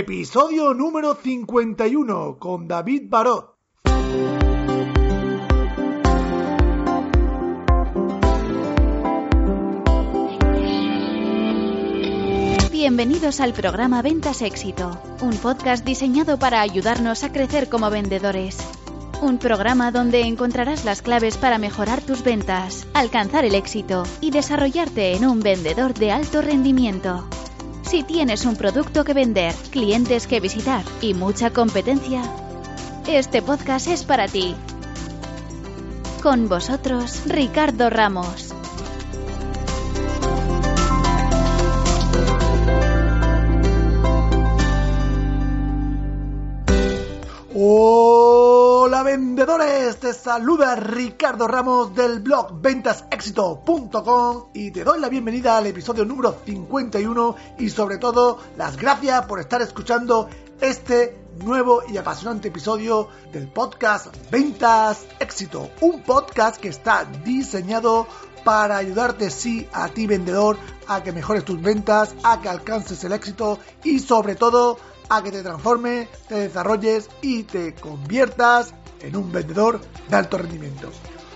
Episodio número 51 con David Barot. Bienvenidos al programa Ventas Éxito, un podcast diseñado para ayudarnos a crecer como vendedores. Un programa donde encontrarás las claves para mejorar tus ventas, alcanzar el éxito y desarrollarte en un vendedor de alto rendimiento. Si tienes un producto que vender, clientes que visitar y mucha competencia, este podcast es para ti. Con vosotros, Ricardo Ramos. Hola vendedores, te saluda Ricardo Ramos del blog ventasexito.com y te doy la bienvenida al episodio número 51 y sobre todo las gracias por estar escuchando este nuevo y apasionante episodio del podcast Ventas Éxito, un podcast que está diseñado para ayudarte sí a ti vendedor a que mejores tus ventas, a que alcances el éxito y sobre todo a que te transformes, te desarrolles y te conviertas en un vendedor de alto rendimiento.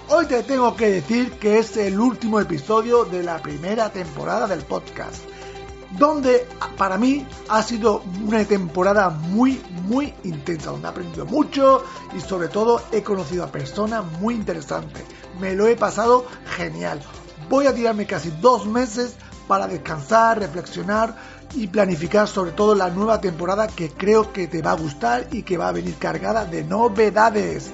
Hoy te tengo que decir que es el último episodio de la primera temporada del podcast, donde para mí ha sido una temporada muy, muy intensa, donde he aprendido mucho y sobre todo he conocido a personas muy interesantes. Me lo he pasado genial. Voy a tirarme casi dos meses para descansar, reflexionar y planificar sobre todo la nueva temporada que creo que te va a gustar y que va a venir cargada de novedades.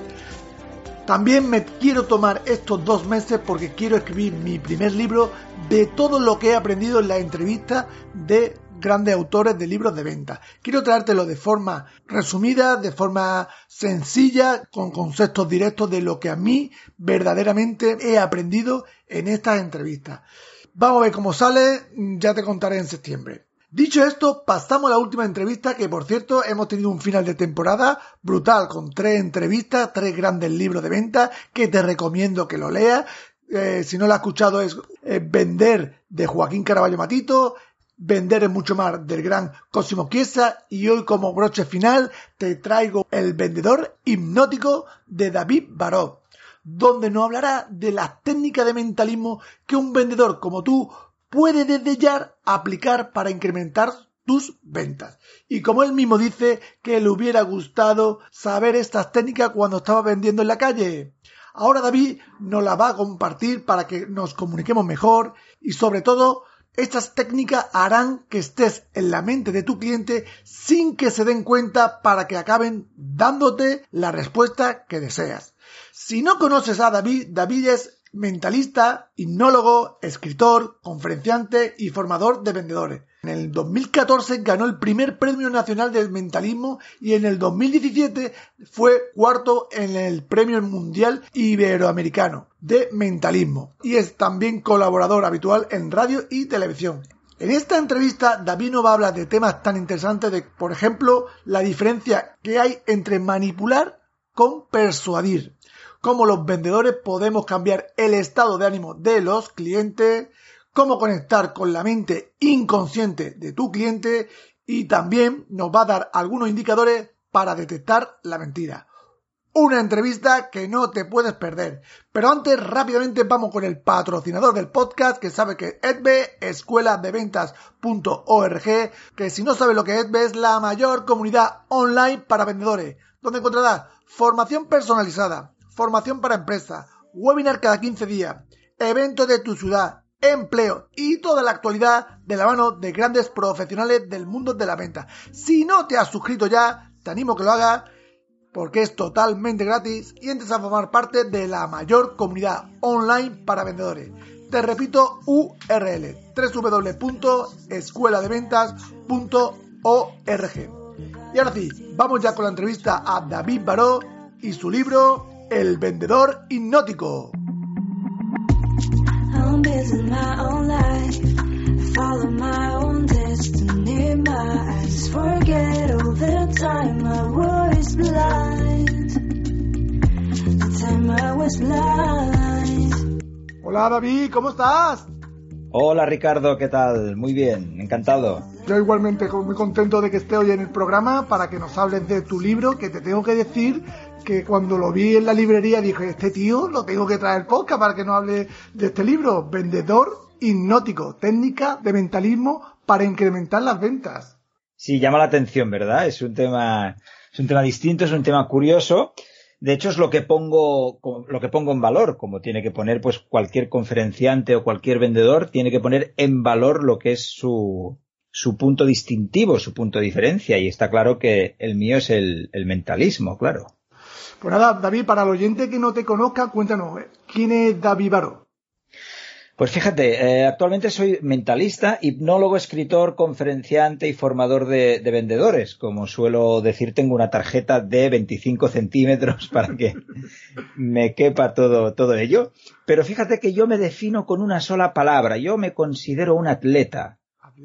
También me quiero tomar estos dos meses porque quiero escribir mi primer libro de todo lo que he aprendido en la entrevista de grandes autores de libros de venta. Quiero traértelo de forma resumida, de forma sencilla, con conceptos directos de lo que a mí verdaderamente he aprendido en estas entrevistas. Vamos a ver cómo sale, ya te contaré en septiembre. Dicho esto, pasamos a la última entrevista, que por cierto hemos tenido un final de temporada brutal, con tres entrevistas, tres grandes libros de venta, que te recomiendo que lo leas. Eh, si no lo has escuchado es Vender de Joaquín Caraballo Matito, Vender es mucho más del gran Cosimo Chiesa y hoy como broche final te traigo El vendedor hipnótico de David Baró, donde nos hablará de las técnicas de mentalismo que un vendedor como tú puede desde ya aplicar para incrementar tus ventas. Y como él mismo dice que le hubiera gustado saber estas técnicas cuando estaba vendiendo en la calle. Ahora David nos la va a compartir para que nos comuniquemos mejor y sobre todo estas técnicas harán que estés en la mente de tu cliente sin que se den cuenta para que acaben dándote la respuesta que deseas. Si no conoces a David, David es mentalista, hipnólogo, escritor, conferenciante y formador de vendedores. En el 2014 ganó el primer premio nacional del mentalismo y en el 2017 fue cuarto en el premio mundial iberoamericano de mentalismo y es también colaborador habitual en radio y televisión. En esta entrevista David nos va a hablar de temas tan interesantes de, por ejemplo, la diferencia que hay entre manipular con persuadir cómo los vendedores podemos cambiar el estado de ánimo de los clientes, cómo conectar con la mente inconsciente de tu cliente y también nos va a dar algunos indicadores para detectar la mentira. Una entrevista que no te puedes perder. Pero antes, rápidamente vamos con el patrocinador del podcast, que sabe que EDBE, escuela de ventas.org, que si no sabe lo que es EDBE es la mayor comunidad online para vendedores, donde encontrarás formación personalizada, formación para empresas, webinar cada 15 días, eventos de tu ciudad, empleo y toda la actualidad de la mano de grandes profesionales del mundo de la venta. Si no te has suscrito ya, te animo que lo hagas porque es totalmente gratis y entres a formar parte de la mayor comunidad online para vendedores. Te repito URL www.escueladeventas.org. Y ahora sí, vamos ya con la entrevista a David Baró y su libro el vendedor hipnótico. Hola David, ¿cómo estás? Hola Ricardo, ¿qué tal? Muy bien, encantado. Yo igualmente muy contento de que esté hoy en el programa para que nos hables de tu libro, que te tengo que decir que cuando lo vi en la librería dije, este tío lo tengo que traer podcast para que nos hable de este libro, Vendedor Hipnótico, técnica de mentalismo para incrementar las ventas. Sí, llama la atención, ¿verdad? Es un tema, es un tema distinto, es un tema curioso de hecho, es lo que pongo, lo que pongo en valor, como tiene que poner pues cualquier conferenciante o cualquier vendedor, tiene que poner en valor lo que es su, su punto distintivo, su punto de diferencia. Y está claro que el mío es el, el mentalismo, claro. Pues nada, David, para el oyente que no te conozca, cuéntanos, ¿quién es David Baró? Pues fíjate, eh, actualmente soy mentalista, hipnólogo, escritor, conferenciante y formador de, vendedores. Como suelo decir, tengo una tarjeta de 25 centímetros para que me quepa todo, todo ello. Pero fíjate que yo me defino con una sola palabra. Yo me considero un atleta.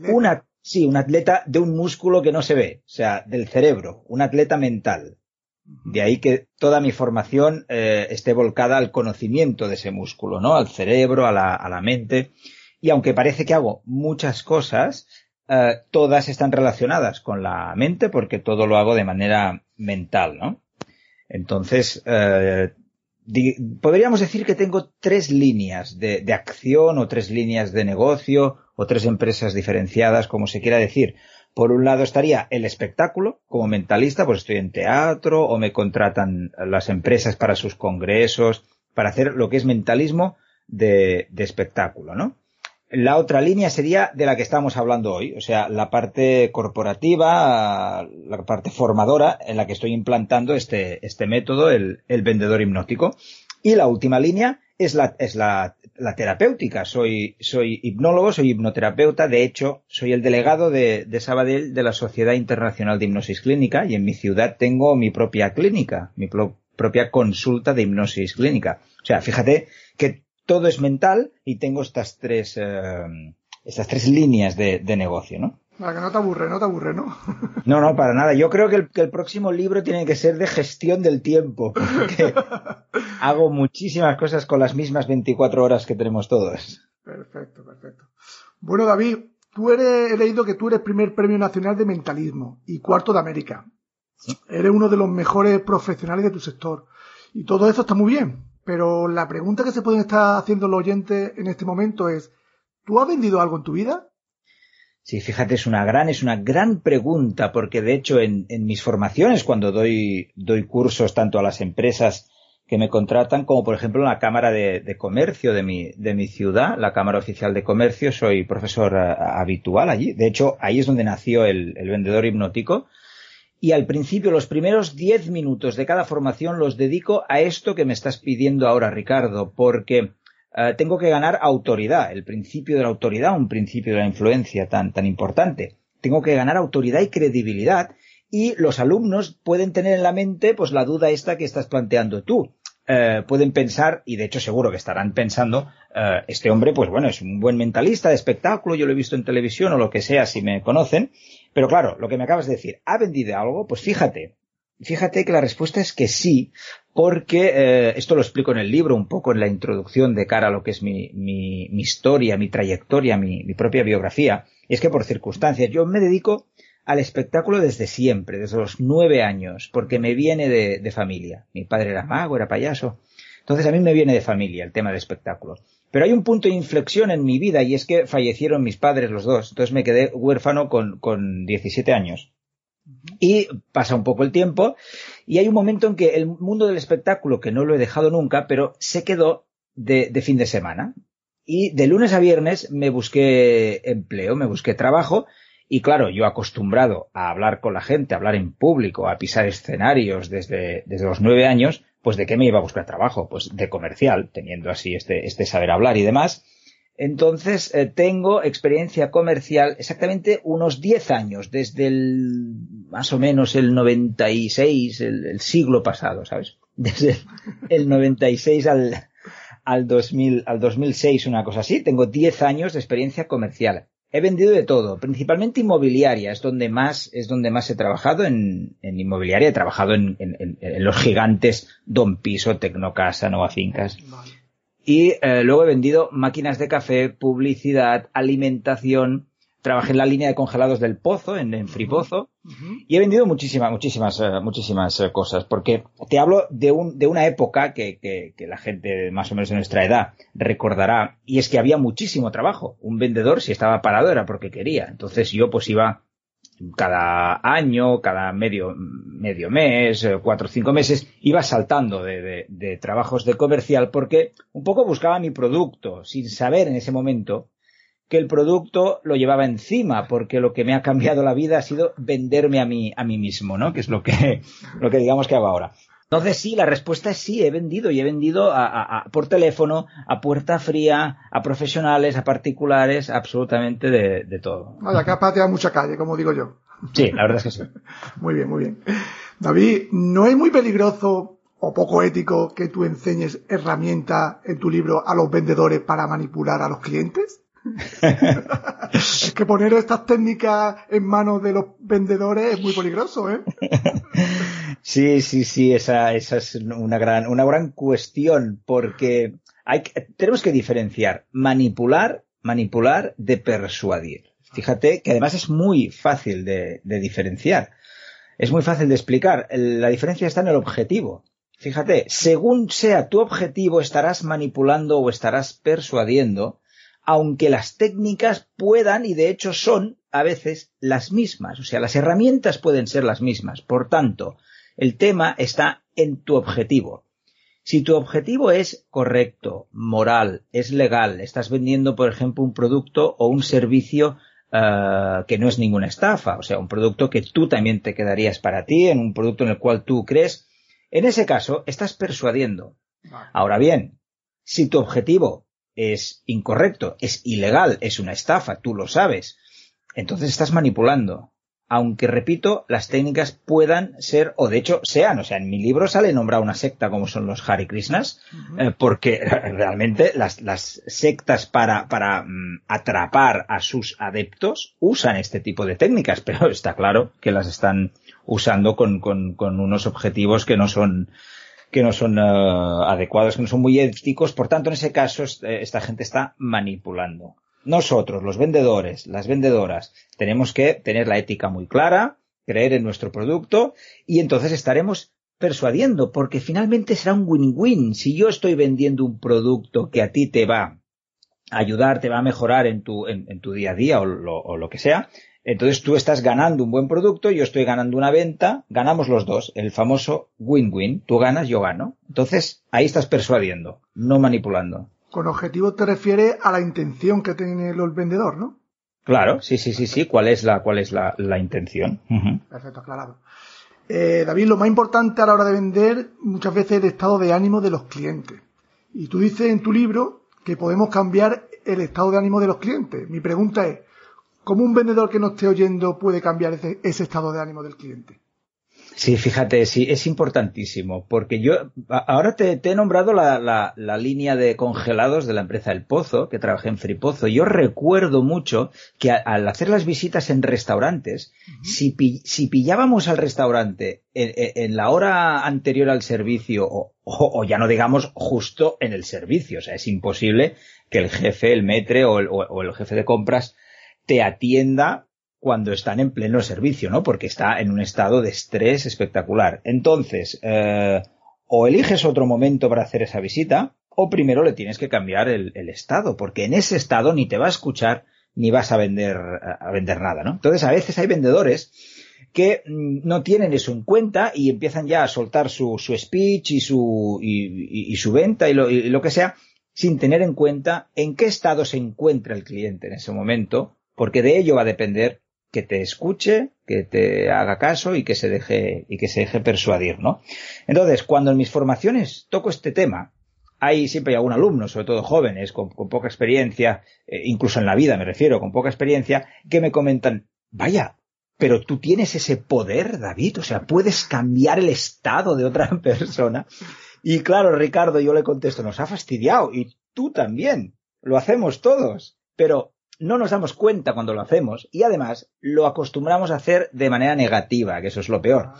Una, sí, un atleta de un músculo que no se ve, o sea, del cerebro, un atleta mental. De ahí que toda mi formación eh, esté volcada al conocimiento de ese músculo, ¿no? Al cerebro, a la, a la mente. Y aunque parece que hago muchas cosas, eh, todas están relacionadas con la mente porque todo lo hago de manera mental, ¿no? Entonces, eh, podríamos decir que tengo tres líneas de, de, acción o tres líneas de negocio o tres empresas diferenciadas, como se quiera decir. Por un lado estaría el espectáculo, como mentalista, pues estoy en teatro o me contratan las empresas para sus congresos, para hacer lo que es mentalismo de, espectáculo, ¿no? La otra línea sería de la que estamos hablando hoy, o sea, la parte corporativa, la parte formadora en la que estoy implantando este, este método, el, el vendedor hipnótico. Y la última línea es la, es la, la terapéutica. Soy, soy hipnólogo, soy hipnoterapeuta. De hecho, soy el delegado de, de Sabadell de la Sociedad Internacional de Hipnosis Clínica y en mi ciudad tengo mi propia clínica, mi propia consulta de hipnosis clínica. O sea, fíjate que todo es mental y tengo estas tres, eh, estas tres líneas de, de negocio, ¿no? Para que no te aburre, no te aburre, ¿no? No, no, para nada. Yo creo que el, que el, próximo libro tiene que ser de gestión del tiempo, porque hago muchísimas cosas con las mismas 24 horas que tenemos todos. Perfecto, perfecto. Bueno, David, tú eres, he leído que tú eres primer premio nacional de mentalismo y cuarto de América. ¿Sí? Eres uno de los mejores profesionales de tu sector. Y todo eso está muy bien. Pero la pregunta que se pueden estar haciendo los oyentes en este momento es, ¿tú has vendido algo en tu vida? Sí, fíjate, es una gran, es una gran pregunta, porque de hecho en, en mis formaciones, cuando doy, doy cursos tanto a las empresas que me contratan, como por ejemplo en la Cámara de, de Comercio de mi, de mi ciudad, la Cámara Oficial de Comercio, soy profesor uh, habitual allí. De hecho, ahí es donde nació el, el vendedor hipnótico. Y al principio, los primeros diez minutos de cada formación los dedico a esto que me estás pidiendo ahora, Ricardo, porque Uh, tengo que ganar autoridad, el principio de la autoridad, un principio de la influencia tan, tan importante. Tengo que ganar autoridad y credibilidad y los alumnos pueden tener en la mente pues la duda esta que estás planteando tú. Uh, pueden pensar, y de hecho seguro que estarán pensando, uh, este hombre pues bueno, es un buen mentalista de espectáculo, yo lo he visto en televisión o lo que sea si me conocen, pero claro, lo que me acabas de decir, ¿ha vendido algo? Pues fíjate, Fíjate que la respuesta es que sí, porque eh, esto lo explico en el libro un poco en la introducción de cara a lo que es mi, mi, mi historia, mi trayectoria, mi, mi, propia biografía. Y es que por circunstancias yo me dedico al espectáculo desde siempre, desde los nueve años, porque me viene de, de familia. Mi padre era mago, era payaso. Entonces a mí me viene de familia el tema de espectáculos. Pero hay un punto de inflexión en mi vida y es que fallecieron mis padres los dos. Entonces me quedé huérfano con, con 17 años. Y pasa un poco el tiempo y hay un momento en que el mundo del espectáculo, que no lo he dejado nunca, pero se quedó de, fin de semana. Y de lunes a viernes me busqué empleo, me busqué trabajo y claro, yo acostumbrado a hablar con la gente, a hablar en público, a pisar escenarios desde, desde los nueve años, pues de qué me iba a buscar trabajo? Pues de comercial, teniendo así este, este saber hablar y demás. Entonces, eh, tengo experiencia comercial exactamente unos 10 años, desde el, más o menos el 96, el, el siglo pasado, ¿sabes? Desde el 96 al, al, 2000, al 2006, una cosa así. Tengo 10 años de experiencia comercial. He vendido de todo, principalmente inmobiliaria, es donde más, es donde más he trabajado en, en inmobiliaria. He trabajado en, en, en, los gigantes Don Piso, Tecnocasa, Nova Fincas. Y eh, luego he vendido máquinas de café, publicidad, alimentación, trabajé en la línea de congelados del Pozo, en, en Fripozo, y he vendido muchísimas, muchísimas, eh, muchísimas eh, cosas, porque te hablo de, un, de una época que, que, que, la gente más o menos de nuestra edad recordará, y es que había muchísimo trabajo. Un vendedor, si estaba parado, era porque quería. Entonces yo pues iba cada año, cada medio, medio mes, eh, cuatro o cinco meses, iba saltando de, de, de trabajos de comercial porque un poco buscaba mi producto, sin saber en ese momento que el producto lo llevaba encima, porque lo que me ha cambiado la vida ha sido venderme a mí, a mí mismo, ¿no? Que es lo que, lo que digamos que hago ahora. Entonces sí, la respuesta es sí, he vendido y he vendido a, a, a, por teléfono, a puerta fría, a profesionales, a particulares, absolutamente de, de todo. Vaya, acá patea mucha calle, como digo yo. Sí, la verdad es que sí. muy bien, muy bien. David, ¿no es muy peligroso o poco ético que tú enseñes herramientas en tu libro a los vendedores para manipular a los clientes? Que poner estas técnicas en manos de los vendedores es muy peligroso, ¿eh? Sí, sí, sí, esa, esa es una gran, una gran cuestión, porque tenemos que diferenciar manipular, manipular de persuadir. Fíjate que además es muy fácil de, de diferenciar. Es muy fácil de explicar. La diferencia está en el objetivo. Fíjate, según sea tu objetivo, estarás manipulando o estarás persuadiendo aunque las técnicas puedan y de hecho son a veces las mismas, o sea, las herramientas pueden ser las mismas. Por tanto, el tema está en tu objetivo. Si tu objetivo es correcto, moral, es legal, estás vendiendo, por ejemplo, un producto o un servicio uh, que no es ninguna estafa, o sea, un producto que tú también te quedarías para ti, en un producto en el cual tú crees, en ese caso estás persuadiendo. Ahora bien, si tu objetivo es incorrecto, es ilegal, es una estafa, tú lo sabes. Entonces estás manipulando. Aunque, repito, las técnicas puedan ser, o de hecho sean, o sea, en mi libro sale nombrada una secta como son los Hare Krishnas, uh -huh. eh, porque realmente las, las sectas para, para um, atrapar a sus adeptos usan este tipo de técnicas, pero está claro que las están usando con, con, con unos objetivos que no son, que no son uh, adecuados, que no son muy éticos. Por tanto, en ese caso, esta gente está manipulando. Nosotros, los vendedores, las vendedoras, tenemos que tener la ética muy clara, creer en nuestro producto y entonces estaremos persuadiendo, porque finalmente será un win-win. Si yo estoy vendiendo un producto que a ti te va a ayudar, te va a mejorar en tu, en, tu día a día o o lo que sea, entonces tú estás ganando un buen producto, yo estoy ganando una venta, ganamos los dos, el famoso win-win, tú ganas, yo gano. Entonces ahí estás persuadiendo, no manipulando. Con objetivo te refieres a la intención que tiene el vendedor, ¿no? Claro, sí, sí, sí, sí. ¿Cuál es la, cuál es la, la intención? Uh -huh. Perfecto, aclarado. Eh, David, lo más importante a la hora de vender muchas veces es el estado de ánimo de los clientes. Y tú dices en tu libro que podemos cambiar el estado de ánimo de los clientes. Mi pregunta es, ¿cómo un vendedor que no esté oyendo puede cambiar ese, ese estado de ánimo del cliente? Sí, fíjate, sí, es importantísimo, porque yo ahora te, te he nombrado la, la, la, línea de congelados de la empresa El Pozo, que trabajé en Fripozo. Yo recuerdo mucho que a, al hacer las visitas en restaurantes, uh -huh. si, si, pillábamos al restaurante en, en, la hora anterior al servicio, o, o, o, ya no digamos justo en el servicio, o sea, es imposible que el jefe, el metre o el, o el jefe de compras te atienda cuando están en pleno servicio, ¿no? Porque está en un estado de estrés espectacular. Entonces, eh, o eliges otro momento para hacer esa visita, o primero le tienes que cambiar el, estado, porque en ese estado ni te va a escuchar ni vas a vender, a vender nada, ¿no? Entonces, a veces hay vendedores que mm, no tienen eso en cuenta y empiezan ya a soltar su, su speech y su, y, su venta lo, y lo que sea, sin tener en cuenta en qué estado se encuentra el cliente en ese momento, porque de ello va a depender que te escuche, que te haga caso y que se deje, y que se deje persuadir, ¿no? Entonces, cuando en mis formaciones toco este tema, hay siempre algún alumno, sobre todo jóvenes, con, con poca experiencia, eh, incluso en la vida me refiero, con poca experiencia, que me comentan, vaya, pero tú tienes ese poder, David, o sea, puedes cambiar el estado de otra persona. Y claro, Ricardo, yo le contesto, nos ha fastidiado, y tú también, lo hacemos todos, pero no nos damos cuenta cuando lo hacemos y además lo acostumbramos a hacer de manera negativa, que eso es lo peor.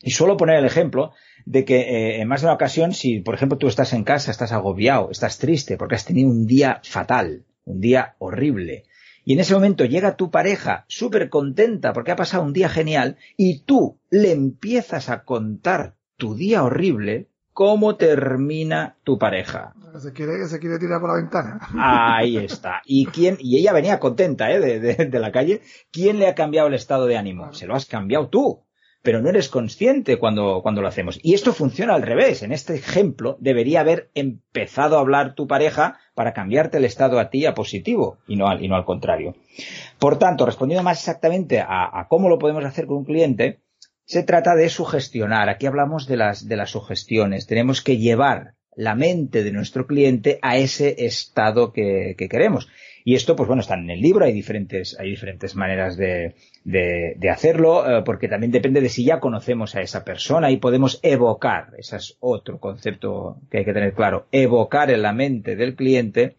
Y suelo poner el ejemplo de que eh, en más de una ocasión, si por ejemplo tú estás en casa, estás agobiado, estás triste porque has tenido un día fatal, un día horrible, y en ese momento llega tu pareja súper contenta porque ha pasado un día genial y tú le empiezas a contar tu día horrible, ¿cómo termina tu pareja? Se quiere, se quiere tirar por la ventana. Ahí está. ¿Y quién? Y ella venía contenta, ¿eh? De, de la calle. ¿Quién le ha cambiado el estado de ánimo? Se lo has cambiado tú pero no eres consciente cuando, cuando lo hacemos. Y esto funciona al revés. En este ejemplo debería haber empezado a hablar tu pareja para cambiarte el estado a ti a positivo y no al, y no al contrario. Por tanto, respondiendo más exactamente a, a cómo lo podemos hacer con un cliente, se trata de sugestionar. Aquí hablamos de las, de las sugestiones. Tenemos que llevar la mente de nuestro cliente a ese estado que, que queremos. Y esto, pues bueno, está en el libro, hay diferentes, hay diferentes maneras de, de, hacerlo, eh, porque también depende de si ya conocemos a esa persona y podemos evocar, ese es otro concepto que hay que tener claro, evocar en la mente del cliente,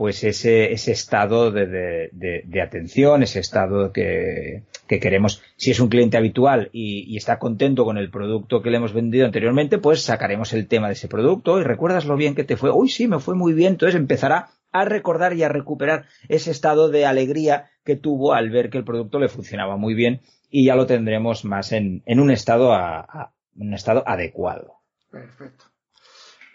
pues ese, ese estado de, atención, ese estado que, que, queremos. Si es un cliente habitual y, y, está contento con el producto que le hemos vendido anteriormente, pues sacaremos el tema de ese producto y recuerdas lo bien que te fue. Uy, sí, me fue muy bien. Entonces empezará a recordar y a recuperar ese estado de alegría que tuvo al ver que el producto le funcionaba muy bien y ya lo tendremos más en, en un estado a, a, un estado adecuado. Perfecto.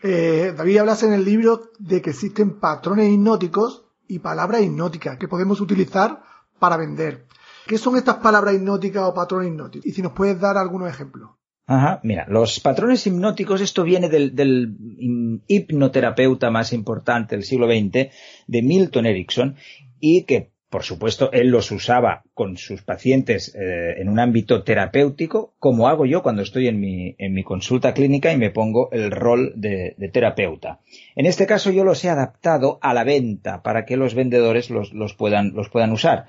Eh, David, hablas en el libro de que existen patrones hipnóticos y palabras hipnóticas que podemos utilizar para vender. ¿Qué son estas palabras hipnóticas o patrones hipnóticos? Y si nos puedes dar algunos ejemplos. Ajá, mira, los patrones hipnóticos, esto viene del, del, hipnoterapeuta más importante del siglo XX, de Milton Erickson, y que, por supuesto, él los usaba con sus pacientes eh, en un ámbito terapéutico, como hago yo cuando estoy en mi, en mi consulta clínica y me pongo el rol de, terapeuta. En este caso yo los he adaptado a la venta para que los vendedores los, los, puedan, los puedan usar.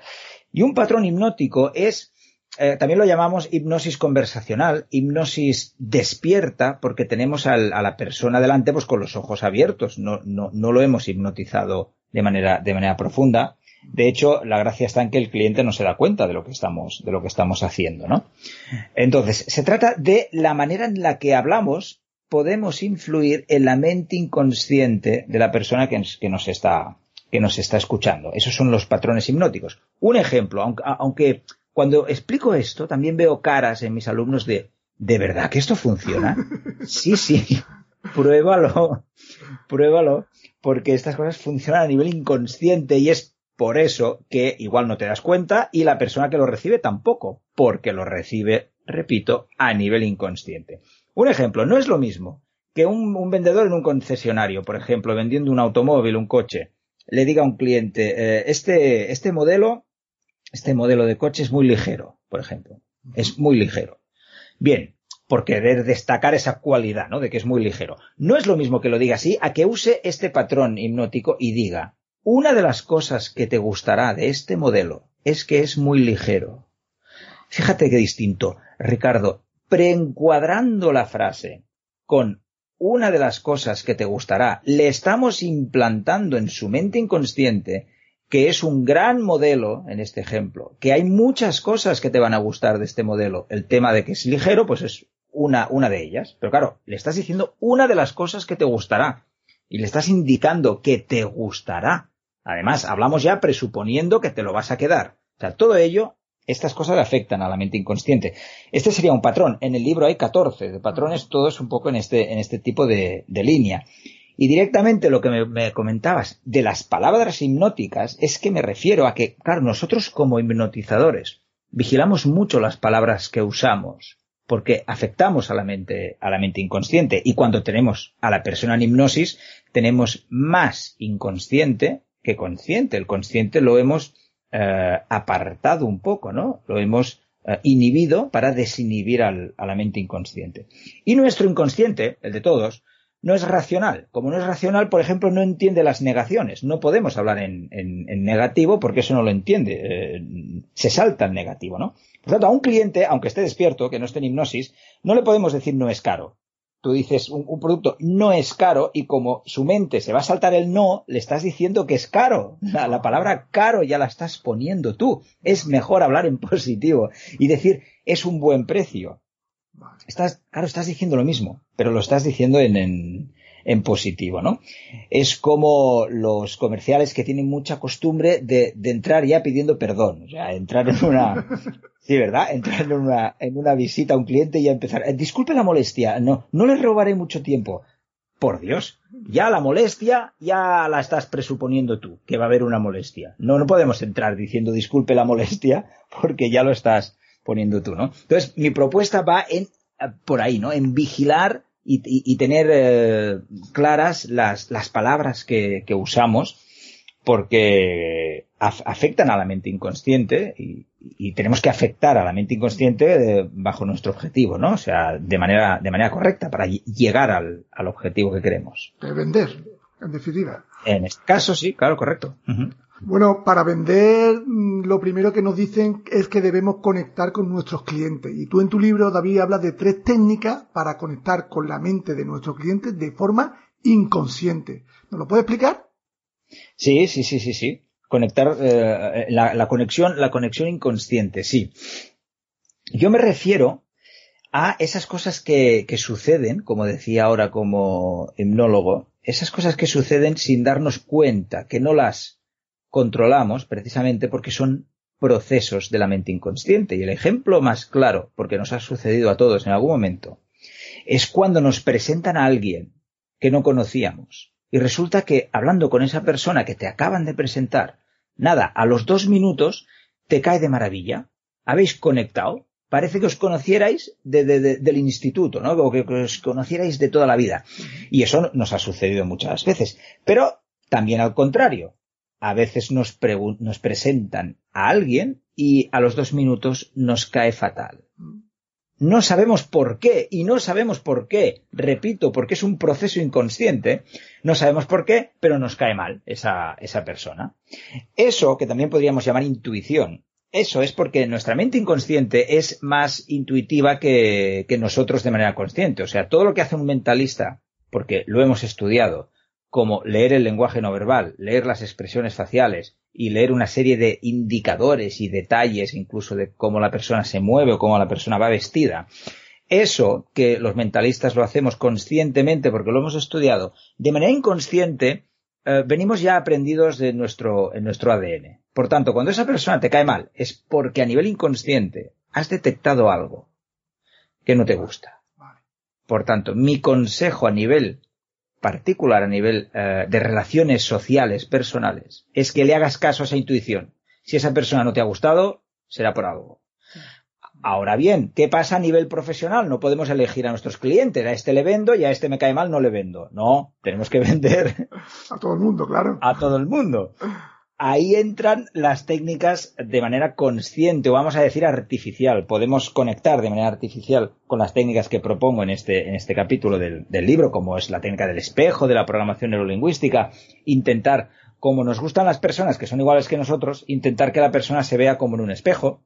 Y un patrón hipnótico es eh, también lo llamamos hipnosis conversacional, hipnosis despierta, porque tenemos a la persona delante pues con los ojos abiertos, no, no, no lo hemos hipnotizado de manera, de manera profunda. De hecho, la gracia está en que el cliente no se da cuenta de lo que estamos, de lo que estamos haciendo, ¿no? Entonces, se trata de la manera en la que hablamos podemos influir en la mente inconsciente de la persona que, que nos está, que nos está escuchando. Esos son los patrones hipnóticos. Un ejemplo, aunque, aunque cuando explico esto, también veo caras en mis alumnos de, ¿de verdad que esto funciona? Sí, sí, pruébalo, pruébalo, porque estas cosas funcionan a nivel inconsciente y es por eso que igual no te das cuenta y la persona que lo recibe tampoco, porque lo recibe, repito, a nivel inconsciente. Un ejemplo, no es lo mismo que un, vendedor en un concesionario, por ejemplo, vendiendo un automóvil, un coche, le diga a un cliente, eh, este, este modelo este modelo de coche es muy ligero, por ejemplo. Es muy ligero. Bien, por querer destacar esa cualidad, ¿no? De que es muy ligero. No es lo mismo que lo diga así a que use este patrón hipnótico y diga, una de las cosas que te gustará de este modelo es que es muy ligero. Fíjate qué distinto, Ricardo, preencuadrando la frase con una de las cosas que te gustará, le estamos implantando en su mente inconsciente que es un gran modelo en este ejemplo, que hay muchas cosas que te van a gustar de este modelo. El tema de que es ligero, pues es una, de ellas. Pero claro, le estás diciendo una de las cosas que te gustará. Y le estás indicando que te gustará. Además, hablamos ya presuponiendo que te lo vas a quedar. O sea, todo ello, estas cosas afectan a la mente inconsciente. Este sería un patrón. En el libro hay 14 de patrones, todos un poco en este, en este tipo de, de línea. Y directamente lo que me, me, comentabas de las palabras hipnóticas es que me refiero a que, claro, nosotros como hipnotizadores vigilamos mucho las palabras que usamos porque afectamos a la mente, a la mente inconsciente. Y cuando tenemos a la persona en hipnosis, tenemos más inconsciente que consciente. El consciente lo hemos eh, apartado un poco, ¿no? Lo hemos eh, inhibido para desinhibir al, a la mente inconsciente. Y nuestro inconsciente, el de todos, no es racional. Como no es racional, por ejemplo, no entiende las negaciones. No podemos hablar en, en, en negativo porque eso no lo entiende. Eh, se salta el negativo, ¿no? Por tanto, a un cliente, aunque esté despierto, que no esté en hipnosis, no le podemos decir no es caro. Tú dices un, un, producto no es caro y como su mente se va a saltar el no, le estás diciendo que es caro. La, la palabra caro ya la estás poniendo tú. Es mejor hablar en positivo y decir es un buen precio Estás, claro, estás diciendo lo mismo, pero lo estás diciendo en, en, positivo, ¿no? Es como los comerciales que tienen mucha costumbre de, de entrar ya pidiendo perdón, o sea, entrar en una, sí, ¿verdad? Entrar en una, en una visita a un cliente y ya empezar, eh, disculpe la molestia, no, no le robaré mucho tiempo. Por Dios, ya la molestia ya la estás presuponiendo tú, que va a haber una molestia. No, no podemos entrar diciendo disculpe la molestia porque ya lo estás poniendo tú, ¿no? Entonces, mi propuesta va en por ahí, ¿no? En vigilar y, tener eh, claras las, las palabras que usamos porque afectan a la mente inconsciente y, tenemos que afectar a la mente inconsciente bajo nuestro objetivo, ¿no? O sea, de manera, de manera correcta para llegar al, al objetivo que queremos. De vender, en definitiva. En este caso, sí, claro, correcto. Bueno, para vender, mm, lo primero que nos dicen es que debemos conectar con nuestros clientes. Y tú en tu libro, David, hablas de tres técnicas para conectar con la mente de nuestros clientes de forma inconsciente. ¿Nos lo puedes explicar? Sí, sí, sí, sí, sí. Conectar eh, la, conexión, la conexión inconsciente, sí. Yo me refiero a esas cosas que, que suceden, como decía ahora como hipnólogo, esas cosas que suceden sin darnos cuenta, que no las controlamos precisamente porque son procesos de la mente inconsciente. Y el ejemplo más claro, porque nos ha sucedido a todos en algún momento, es cuando nos presentan a alguien que no conocíamos. Y resulta que hablando con esa persona que te acaban de presentar, nada, a los dos minutos te cae de maravilla. Habéis conectado. Parece que os conocierais del instituto, ¿no? O que os conocierais de toda la vida. Y eso nos ha sucedido muchas veces. Pero también al contrario a veces nos, nos presentan a alguien y a los dos minutos nos cae fatal. No sabemos por qué, y no sabemos por qué, repito, porque es un proceso inconsciente, no sabemos por qué, pero nos cae mal esa, esa persona. Eso, que también podríamos llamar intuición, eso es porque nuestra mente inconsciente es más intuitiva que, que nosotros de manera consciente. O sea, todo lo que hace un mentalista, porque lo hemos estudiado, como leer el lenguaje no verbal, leer las expresiones faciales y leer una serie de indicadores y detalles incluso de cómo la persona se mueve o cómo la persona va vestida. Eso que los mentalistas lo hacemos conscientemente porque lo hemos estudiado, de manera inconsciente eh, venimos ya aprendidos de nuestro, en nuestro ADN. Por tanto, cuando esa persona te cae mal es porque a nivel inconsciente has detectado algo que no te gusta. Por tanto, mi consejo a nivel particular a nivel eh, de relaciones sociales, personales, es que le hagas caso a esa intuición. Si esa persona no te ha gustado, será por algo. Ahora bien, ¿qué pasa a nivel profesional? No podemos elegir a nuestros clientes. A este le vendo y a este me cae mal, no le vendo. No, tenemos que vender. A todo el mundo, claro. A todo el mundo ahí entran las técnicas de manera consciente o vamos a decir artificial. Podemos conectar de manera artificial con las técnicas que propongo en este, en este capítulo del, libro, como es la técnica del espejo, de la programación neurolingüística, intentar, como nos gustan las personas que son iguales que nosotros, intentar que la persona se vea como en un espejo.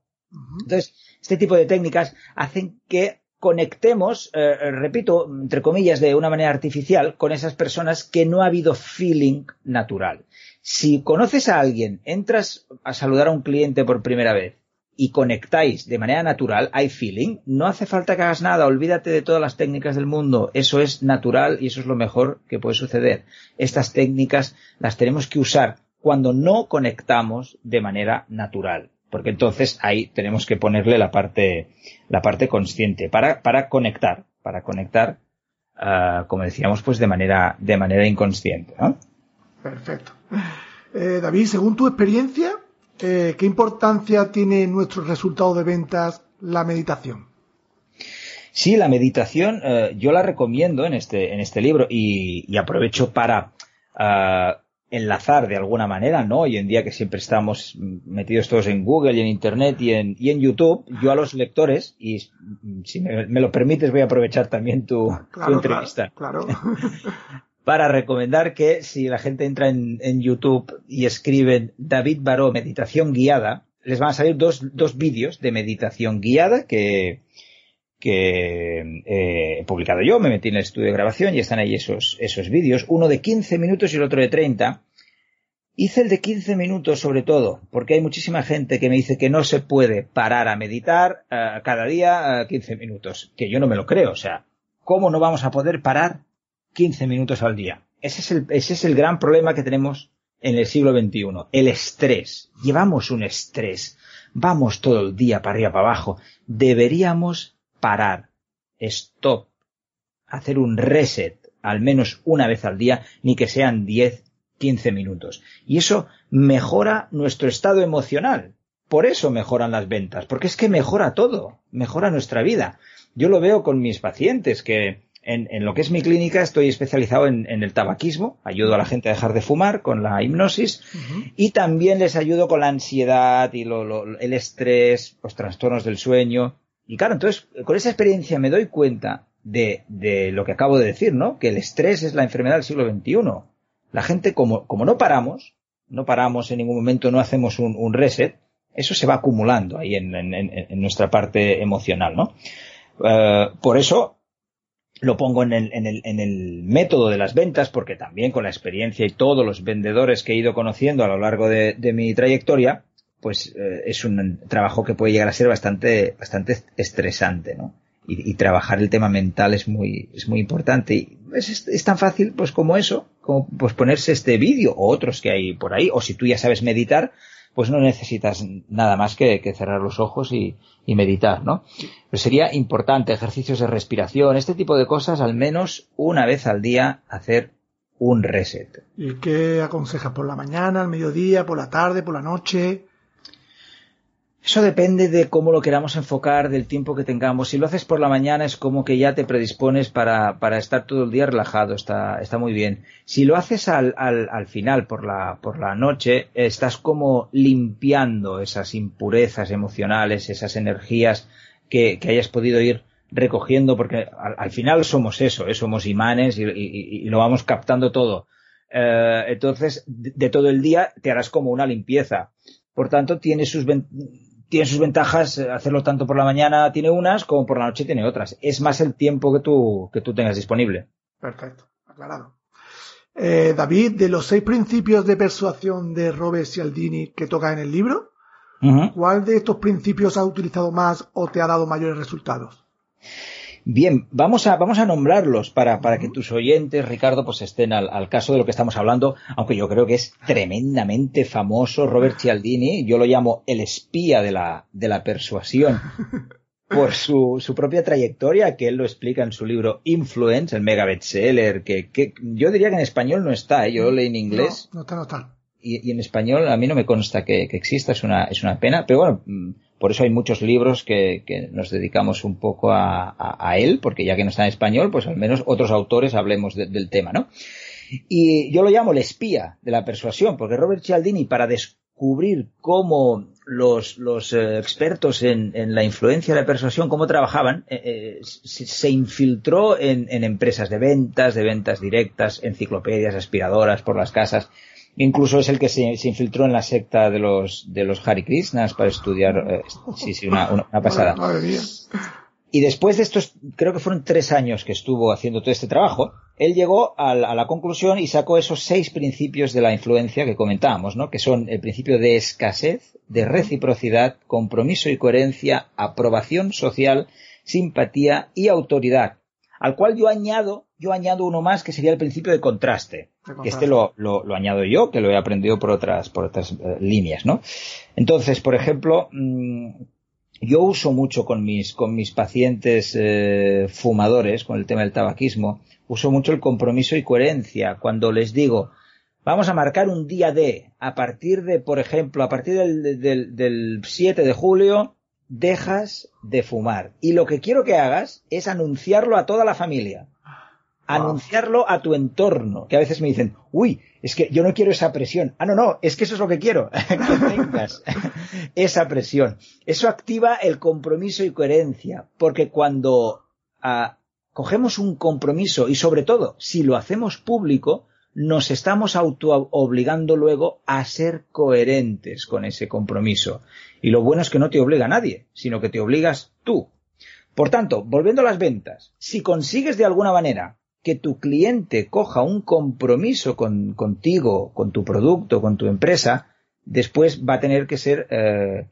Entonces, este tipo de técnicas hacen que conectemos, eh, repito, entre comillas, de una manera artificial con esas personas que no ha habido feeling natural. Si conoces a alguien, entras a saludar a un cliente por primera vez y conectáis de manera natural, hay feeling, no hace falta que hagas nada, olvídate de todas las técnicas del mundo, eso es natural y eso es lo mejor que puede suceder. Estas técnicas las tenemos que usar cuando no conectamos de manera natural, porque entonces ahí tenemos que ponerle la parte, la parte consciente para, para conectar, para conectar, uh, como decíamos, pues de manera, de manera inconsciente, ¿no? Perfecto. Eh, David, según tu experiencia, eh, ¿qué importancia tiene en nuestros resultados de ventas la meditación? Sí, la meditación eh, yo la recomiendo en este, en este libro y, aprovecho para ah, enlazar de alguna manera, ¿no? Hoy en día que siempre estamos metidos todos en Google y en Internet y en, y en YouTube, yo a los lectores, y si me, lo permites voy a aprovechar también tu, entrevista. claro. para recomendar que si la gente entra en, YouTube y escriben David Baró meditación guiada, les van a salir dos, dos vídeos de meditación guiada que, que eh, he publicado yo, me metí en el estudio de grabación y están ahí esos, esos vídeos, uno de 15 minutos y el otro de 30, Hice el de 15 minutos sobre todo, porque hay muchísima gente que me dice que no se puede parar a meditar uh, cada día uh, 15 minutos, que yo no me lo creo. O sea, ¿cómo no vamos a poder parar 15 minutos al día? Ese es el, ese es el gran problema que tenemos en el siglo XXI, el estrés. Llevamos un estrés. Vamos todo el día para arriba, para abajo. Deberíamos parar. Stop. Hacer un reset al menos una vez al día, ni que sean 10, 15 minutos. Y eso mejora nuestro estado emocional. Por eso mejoran las ventas, porque es que mejora todo, mejora nuestra vida. Yo lo veo con mis pacientes, que en, en lo que es mi clínica estoy especializado en, en, el tabaquismo, ayudo a la gente a dejar de fumar con la hipnosis uh -huh. y también les ayudo con la ansiedad y lo, lo, el estrés, los trastornos del sueño. Y claro, entonces con esa experiencia me doy cuenta de, de, lo que acabo de decir, ¿no? Que el estrés es la enfermedad del siglo XXI. La gente, como, como no paramos, no paramos en ningún momento, no hacemos un, un reset, eso se va acumulando ahí en, en, en nuestra parte emocional, ¿no? Uh, por eso lo pongo en el, en, el, en el método de las ventas, porque también con la experiencia y todos los vendedores que he ido conociendo a lo largo de, de mi trayectoria, pues eh, es un trabajo que puede llegar a ser bastante, bastante estresante, ¿no? Y, y, trabajar el tema mental es muy, es muy importante. Y es, es, es tan fácil, pues, como eso, como pues ponerse este vídeo o otros que hay por ahí, o si tú ya sabes meditar, pues no necesitas nada más que, que cerrar los ojos y, y, meditar, ¿no? Pero sería importante ejercicios de respiración, este tipo de cosas, al menos una vez al día hacer un reset. ¿Y qué aconsejas? ¿Por la mañana, al mediodía, por la tarde, por la noche? Eso depende de cómo lo queramos enfocar, del tiempo que tengamos. Si lo haces por la mañana es como que ya te predispones para, para estar todo el día relajado, está, está muy bien. Si lo haces al, al, al final, por la, por la noche, estás como limpiando esas impurezas emocionales, esas energías que, que hayas podido ir recogiendo, porque al, al final somos eso, ¿eh? somos imanes y, y, y, lo vamos captando todo. Eh, entonces, de, de todo el día te harás como una limpieza. Por tanto, tiene sus, tiene sus ventajas hacerlo tanto por la mañana tiene unas como por la noche tiene otras. Es más el tiempo que tú, que tú tengas disponible. Perfecto, aclarado. Eh, David, de los seis principios de persuasión de Robert Cialdini que toca en el libro, uh -huh. ¿cuál de estos principios has utilizado más o te ha dado mayores resultados? Bien, vamos a, vamos a nombrarlos para, para que tus oyentes, Ricardo, pues estén al, al, caso de lo que estamos hablando, aunque yo creo que es tremendamente famoso Robert Cialdini, yo lo llamo el espía de la, de la persuasión, por su, su propia trayectoria, que él lo explica en su libro Influence, el mega bestseller, que, que yo diría que en español no está, ¿eh? yo lo leí en inglés. No, no está, no está. Y, y, en español a mí no me consta que, que exista, es una, es una pena, pero bueno, por eso hay muchos libros que, nos dedicamos un poco a, él, porque ya que no está en español, pues al menos otros autores hablemos de, del tema, ¿no? Y yo lo llamo el espía de la persuasión, porque Robert Cialdini, para descubrir cómo los, eh, expertos en, la influencia de la persuasión, cómo trabajaban, eh, eh, se, se, infiltró en, en empresas de ventas, de ventas directas, enciclopedias, aspiradoras por las casas, Incluso es el que se, se, infiltró en la secta de los, de los Hare Krishnas para estudiar, eh, sí, sí, una, una, una pasada. Madre mía. Y después de estos, creo que fueron tres años que estuvo haciendo todo este trabajo, él llegó a la, a la, conclusión y sacó esos seis principios de la influencia que comentábamos, ¿no? Que son el principio de escasez, de reciprocidad, compromiso y coherencia, aprobación social, simpatía y autoridad. Al cual yo añado, yo añado uno más que sería el principio de contraste. Este lo, lo, lo, añado yo, que lo he aprendido por otras, por otras uh, líneas, ¿no? Entonces, por ejemplo, mmm, yo uso mucho con mis, con mis pacientes eh, fumadores, con el tema del tabaquismo, uso mucho el compromiso y coherencia. Cuando les digo, vamos a marcar un día de, a partir de, por ejemplo, a partir del, del, del 7 de julio, dejas de fumar. Y lo que quiero que hagas es anunciarlo a toda la familia anunciarlo a tu entorno, que a veces me dicen, uy, es que yo no quiero esa presión. Ah, no, no, es que eso es lo que quiero, que tengas esa presión. Eso activa el compromiso y coherencia, porque cuando uh, cogemos un compromiso y sobre todo, si lo hacemos público, nos estamos auto obligando luego a ser coherentes con ese compromiso. Y lo bueno es que no te obliga a nadie, sino que te obligas tú. Por tanto, volviendo a las ventas, si consigues de alguna manera que tu cliente coja un compromiso con, contigo, con tu producto, con tu empresa, después va a tener que ser eh,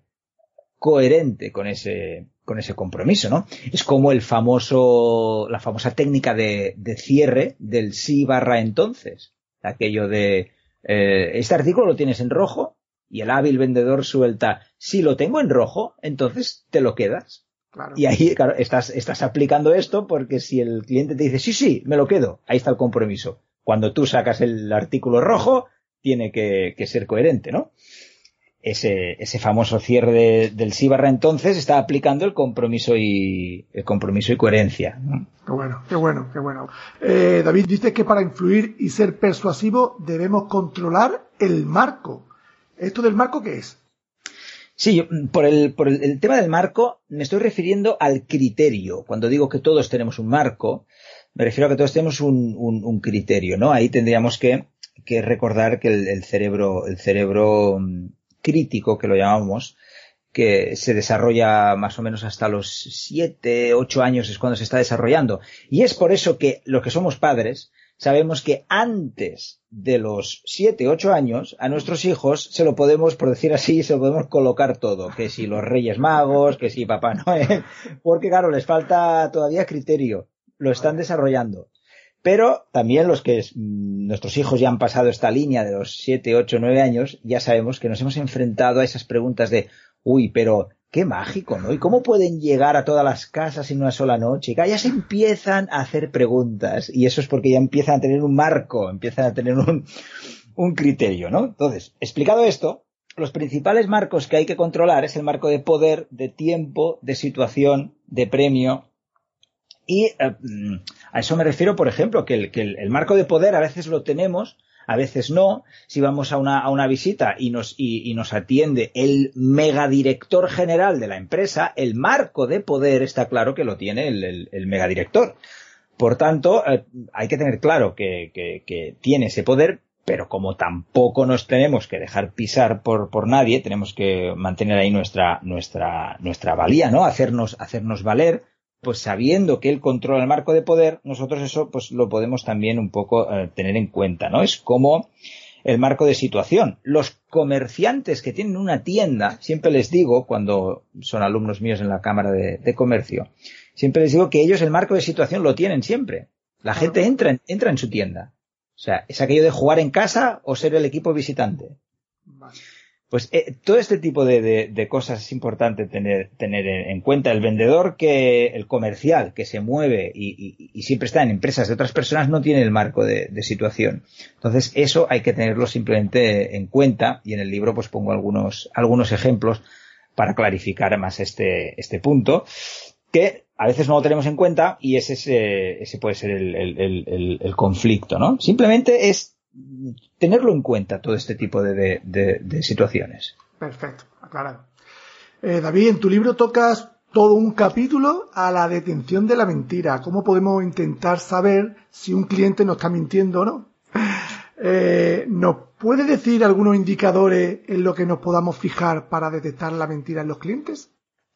coherente con ese, con ese compromiso, ¿no? Es como el famoso, la famosa técnica de, de cierre del sí barra entonces. Aquello de, eh, este artículo lo tienes en rojo y el hábil vendedor suelta, si lo tengo en rojo, entonces te lo quedas. Y ahí, claro, estás, estás aplicando esto porque si el cliente te dice, sí, sí, me lo quedo, ahí está el compromiso. Cuando tú sacas el artículo rojo, tiene que, que ser coherente, ¿no? Ese, ese famoso cierre del sí barra entonces está aplicando el compromiso y el compromiso y coherencia. Qué bueno, qué bueno, qué bueno. Eh, David dice que para influir y ser persuasivo debemos controlar el marco. ¿Esto del marco qué es? Sí, por, el, por el, tema del marco me estoy refiriendo al criterio. Cuando digo que todos tenemos un marco, me refiero a que todos tenemos un, un, criterio, ¿no? Ahí tendríamos que, que recordar que el, cerebro, el cerebro mm, crítico, que lo llamamos, que se desarrolla más o menos hasta los siete, ocho años es cuando se está desarrollando. Y es por eso que los que somos padres sabemos que antes de los 7, 8 años, a nuestros hijos se lo podemos, por decir así, se lo podemos colocar todo. Que si los Reyes Magos, que si Papá Noel, porque claro, les falta todavía criterio. Lo están desarrollando. Pero también los que mm, nuestros hijos ya han pasado esta línea de los 7, 8, 9 años, ya sabemos que nos hemos enfrentado a esas preguntas de, uy, pero Qué mágico, ¿no? ¿Y cómo pueden llegar a todas las casas en una sola noche? Ya se empiezan a hacer preguntas y eso es porque ya empiezan a tener un marco, empiezan a tener un, un criterio, ¿no? Entonces, explicado esto, los principales marcos que hay que controlar es el marco de poder, de tiempo, de situación, de premio. Y eh, a eso me refiero, por ejemplo, que el marco de poder a veces lo tenemos a veces no. Si vamos a una, a una visita y nos, y, nos atiende el megadirector general de la empresa, el marco de poder está claro que lo tiene el, el, megadirector. Por tanto, eh, hay que tener claro que, que, tiene ese poder, pero como tampoco nos tenemos que dejar pisar por, por nadie, tenemos que mantener ahí nuestra, nuestra, nuestra valía, ¿no? Hacernos, hacernos valer pues sabiendo que él controla el marco de poder, nosotros eso pues lo podemos también un poco eh, tener en cuenta, ¿no? Es como el marco de situación. Los comerciantes que tienen una tienda, siempre les digo, cuando son alumnos míos en la Cámara de, Comercio, siempre les digo que ellos el marco de situación lo tienen siempre. La gente entra en, entra en su tienda. O sea, es aquello de jugar en casa o ser el equipo visitante. Pues eh, todo este tipo de, cosas es importante tener, tener en cuenta. El vendedor que, el comercial que se mueve y, siempre está en empresas de otras personas no tiene el marco de, situación. Entonces eso hay que tenerlo simplemente en cuenta y en el libro pues pongo algunos, algunos ejemplos para clarificar más este, este punto que a veces no lo tenemos en cuenta y ese, ese, ese puede ser el, el, el conflicto, ¿no? Simplemente es tenerlo en cuenta todo este tipo de, situaciones. Perfecto, aclarado. Eh, David, en tu libro tocas todo un capítulo a la detención de la mentira. ¿Cómo podemos intentar saber si un cliente nos está mintiendo o no? Eh, ¿Nos puede decir algunos indicadores en lo que nos podamos fijar para detectar la mentira en los clientes?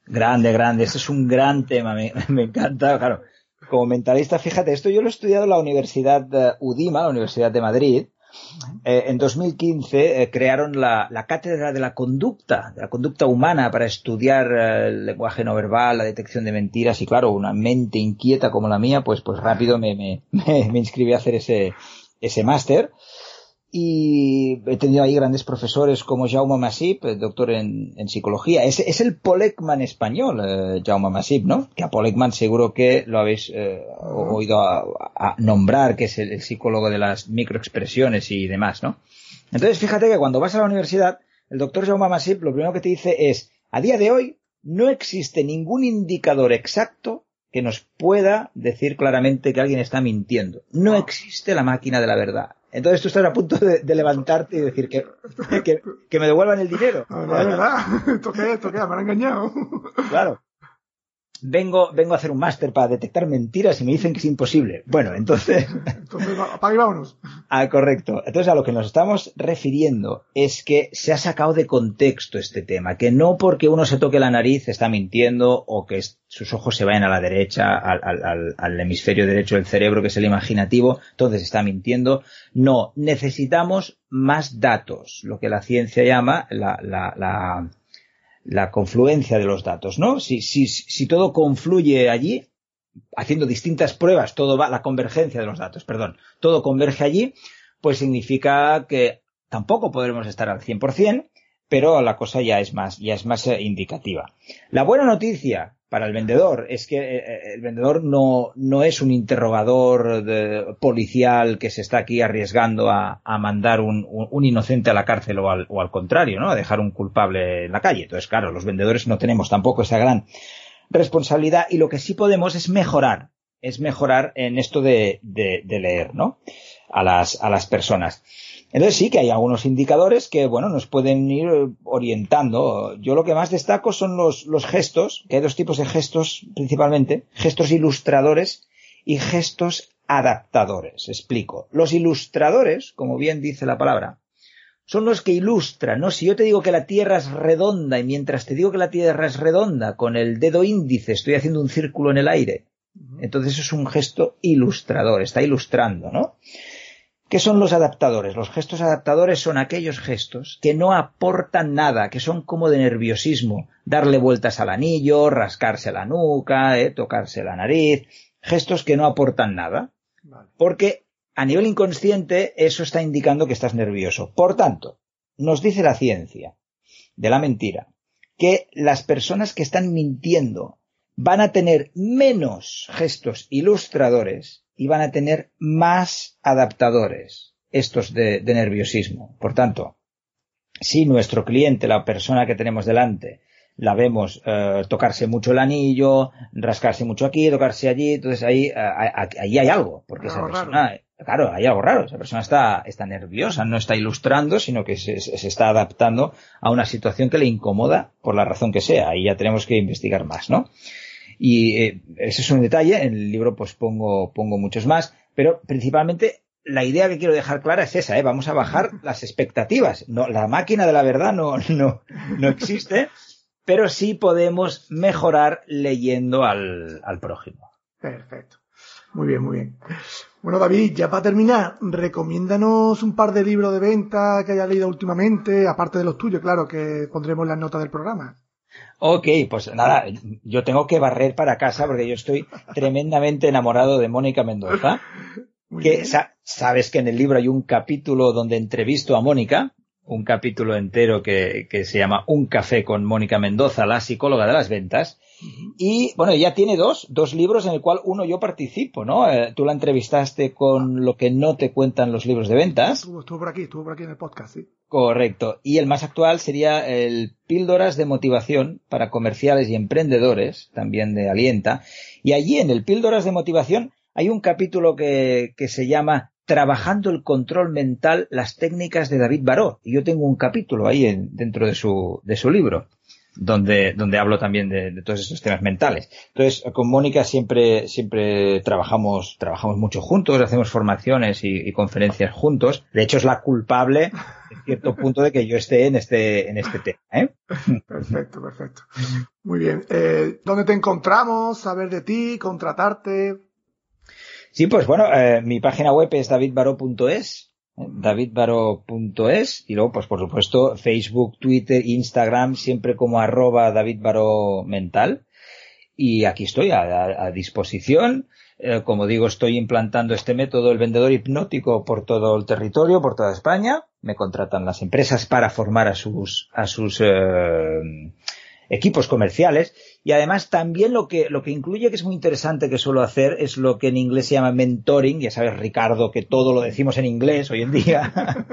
Grande, grande. Ese es un gran tema. Me, me encanta, claro como mentalista, fíjate, esto yo lo he estudiado en la Universidad UDIMA, la Universidad de Madrid. Eh, en 2015 eh, crearon la, cátedra de la conducta, de la conducta humana para estudiar eh, el lenguaje no verbal, la detección de mentiras y claro, una mente inquieta como la mía, pues, pues rápido me, me, me inscribí a hacer ese, ese máster y he tenido ahí grandes profesores como Jaume Masip, doctor en, psicología. Es, es, el Polekman español, eh, Jaume Masip, ¿no? Que a Polekman seguro que lo habéis eh, oído a, nombrar, que es el, psicólogo de las microexpresiones y demás, ¿no? Entonces, fíjate que cuando vas a la universidad, el doctor Jaume Masip lo primero que te dice es, a día de hoy no existe ningún indicador exacto que nos pueda decir claramente que alguien está mintiendo. No existe la máquina de la verdad entonces tú estás a punto de, levantarte y decir que, que, me devuelvan el dinero. Es verdad. Esto qué, esto qué, me han engañado. Claro. Vengo, vengo a hacer un máster para detectar mentiras y me dicen que es imposible. Bueno, entonces. entonces, apaga y vámonos. Ah, correcto. Entonces, a lo que nos estamos refiriendo es que se ha sacado de contexto este tema, que no porque uno se toque la nariz está mintiendo o que sus ojos se vayan a la derecha, al, al hemisferio derecho del cerebro, que es el imaginativo, entonces está mintiendo. No, necesitamos más datos, lo que la ciencia llama la, la, la la confluencia de los datos, ¿no? Si, si, si todo confluye allí, haciendo distintas pruebas, todo va, la convergencia de los datos, perdón, todo converge allí, pues significa que tampoco podremos estar al 100%, pero la cosa ya es más, ya es más eh, indicativa. La buena noticia para el vendedor es que eh, eh, el vendedor no, no es un interrogador policial que se está aquí arriesgando a, mandar un, un, inocente a la cárcel o al, o al contrario, ¿no? A dejar un culpable en la calle. Entonces, claro, los vendedores no tenemos tampoco esa gran responsabilidad y lo que sí podemos es mejorar, es mejorar en esto de, de, de leer, ¿no? A las, a las personas. Entonces sí que hay algunos indicadores que, bueno, nos pueden ir orientando. Yo lo que más destaco son los, los gestos, que hay dos tipos de gestos principalmente, gestos ilustradores y gestos adaptadores. Explico. Los ilustradores, como bien dice la palabra, son los que ilustran, ¿no? Si yo te digo que la Tierra es redonda y mientras te digo que la Tierra es redonda, con el dedo índice estoy haciendo un círculo en el aire, entonces es un gesto ilustrador, está ilustrando, ¿no? ¿Qué son los adaptadores? Los gestos adaptadores son aquellos gestos que no aportan nada, que son como de nerviosismo, darle vueltas al anillo, rascarse la nuca, eh, tocarse la nariz, gestos que no aportan nada. Porque a nivel inconsciente eso está indicando que estás nervioso. Por tanto, nos dice la ciencia de la mentira que las personas que están mintiendo van a tener menos gestos ilustradores y van a tener más adaptadores, estos de, nerviosismo. Por tanto, si nuestro cliente, la persona que tenemos delante, la vemos eh, tocarse mucho el anillo, rascarse mucho aquí, tocarse allí, entonces ahí, eh, ahí hay algo, porque esa persona, claro, hay algo raro, esa persona está, está nerviosa, no está ilustrando, sino que se, se, está adaptando a una situación que le incomoda por la razón que sea, ahí ya tenemos que investigar más, ¿no? Y eh, ese es un detalle, en el libro pues pongo, pongo muchos más, pero principalmente la idea que quiero dejar clara es esa, ¿eh? vamos a bajar las expectativas. No, la máquina de la verdad no, no, no existe, pero sí podemos mejorar leyendo al, al prójimo. Perfecto. Muy bien, muy bien. Bueno, David, ya para terminar, recomiéndanos un par de libros de venta que hayas leído últimamente, aparte de los tuyos, claro, que pondremos las notas del programa. Ok, pues nada, yo tengo que barrer para casa porque yo estoy tremendamente enamorado de Mónica Mendoza. que sabes que en el libro hay un capítulo donde entrevisto a Mónica, un capítulo entero que, que, se llama Un café con Mónica Mendoza, la psicóloga de las ventas. Y bueno, ella tiene dos, dos libros en el cual uno yo participo, ¿no? Eh, tú la entrevistaste con lo que no te cuentan los libros de ventas. Estuvo, por aquí, estuvo por aquí en el podcast, sí. Correcto. Y el más actual sería el Píldoras de Motivación para Comerciales y Emprendedores, también de Alienta. Y allí en el Píldoras de Motivación hay un capítulo que, que se llama Trabajando el control mental, las técnicas de David Baró. Y yo tengo un capítulo ahí en, dentro de su, de su libro donde, hablo también de, todos estos temas mentales. Entonces, con Mónica siempre, siempre trabajamos, trabajamos mucho juntos, hacemos formaciones y, conferencias juntos. De hecho, es la culpable, en cierto punto, de que yo esté en este, en este tema. ¿eh? Perfecto, perfecto. Muy bien. Eh, ¿Dónde te encontramos? Saber de ti, contratarte. Sí, pues bueno, eh, mi página web es davidbaro.es davidbaro.es y luego pues por supuesto Facebook, Twitter, Instagram siempre como arroba davidbaro y aquí estoy a, disposición. Eh, como digo estoy implantando este método el vendedor hipnótico por todo el territorio por toda España. Me contratan las empresas para formar a sus a sus eh, equipos comerciales y además también lo que, lo que incluye, que es muy interesante que suelo hacer, es lo que en inglés se llama mentoring. Ya sabes, Ricardo, que todo lo decimos en inglés hoy en día.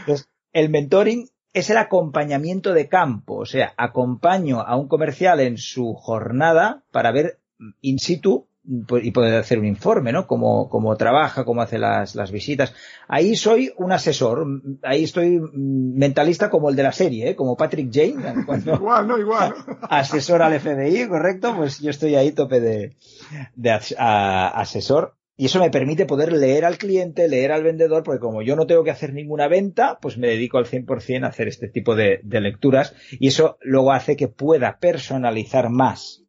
Entonces, el mentoring es el acompañamiento de campo. O sea, acompaño a un comercial en su jornada para ver in situ y poder hacer un informe, ¿no? Cómo, cómo trabaja, cómo hace las, las visitas. Ahí soy un asesor, ahí estoy mentalista como el de la serie, ¿eh? como Patrick Jane. igual, no, igual. Asesor al FBI, correcto, pues yo estoy ahí tope de, de asesor. Y eso me permite poder leer al cliente, leer al vendedor, porque como yo no tengo que hacer ninguna venta, pues me dedico al 100% a hacer este tipo de, de lecturas y eso luego hace que pueda personalizar más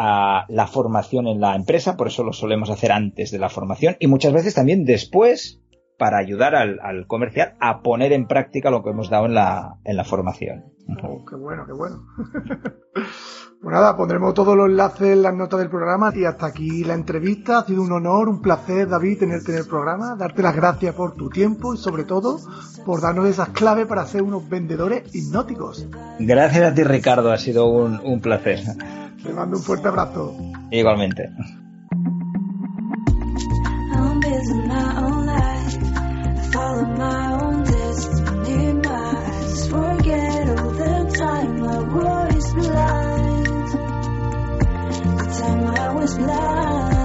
a la formación en la empresa, por eso lo solemos hacer antes de la formación y muchas veces también después para ayudar al, comercial a poner en práctica lo que hemos dado en la, en la formación. Oh, qué bueno, qué bueno. pues nada, pondremos todos los enlaces en las notas del programa y hasta aquí la entrevista. Ha sido un honor, un placer, David, tenerte en el programa, darte las gracias por tu tiempo y sobre todo por darnos esas claves para ser unos vendedores hipnóticos. Gracias a ti, Ricardo, ha sido un, un placer. Te mando un fuerte abrazo. Igualmente. blind.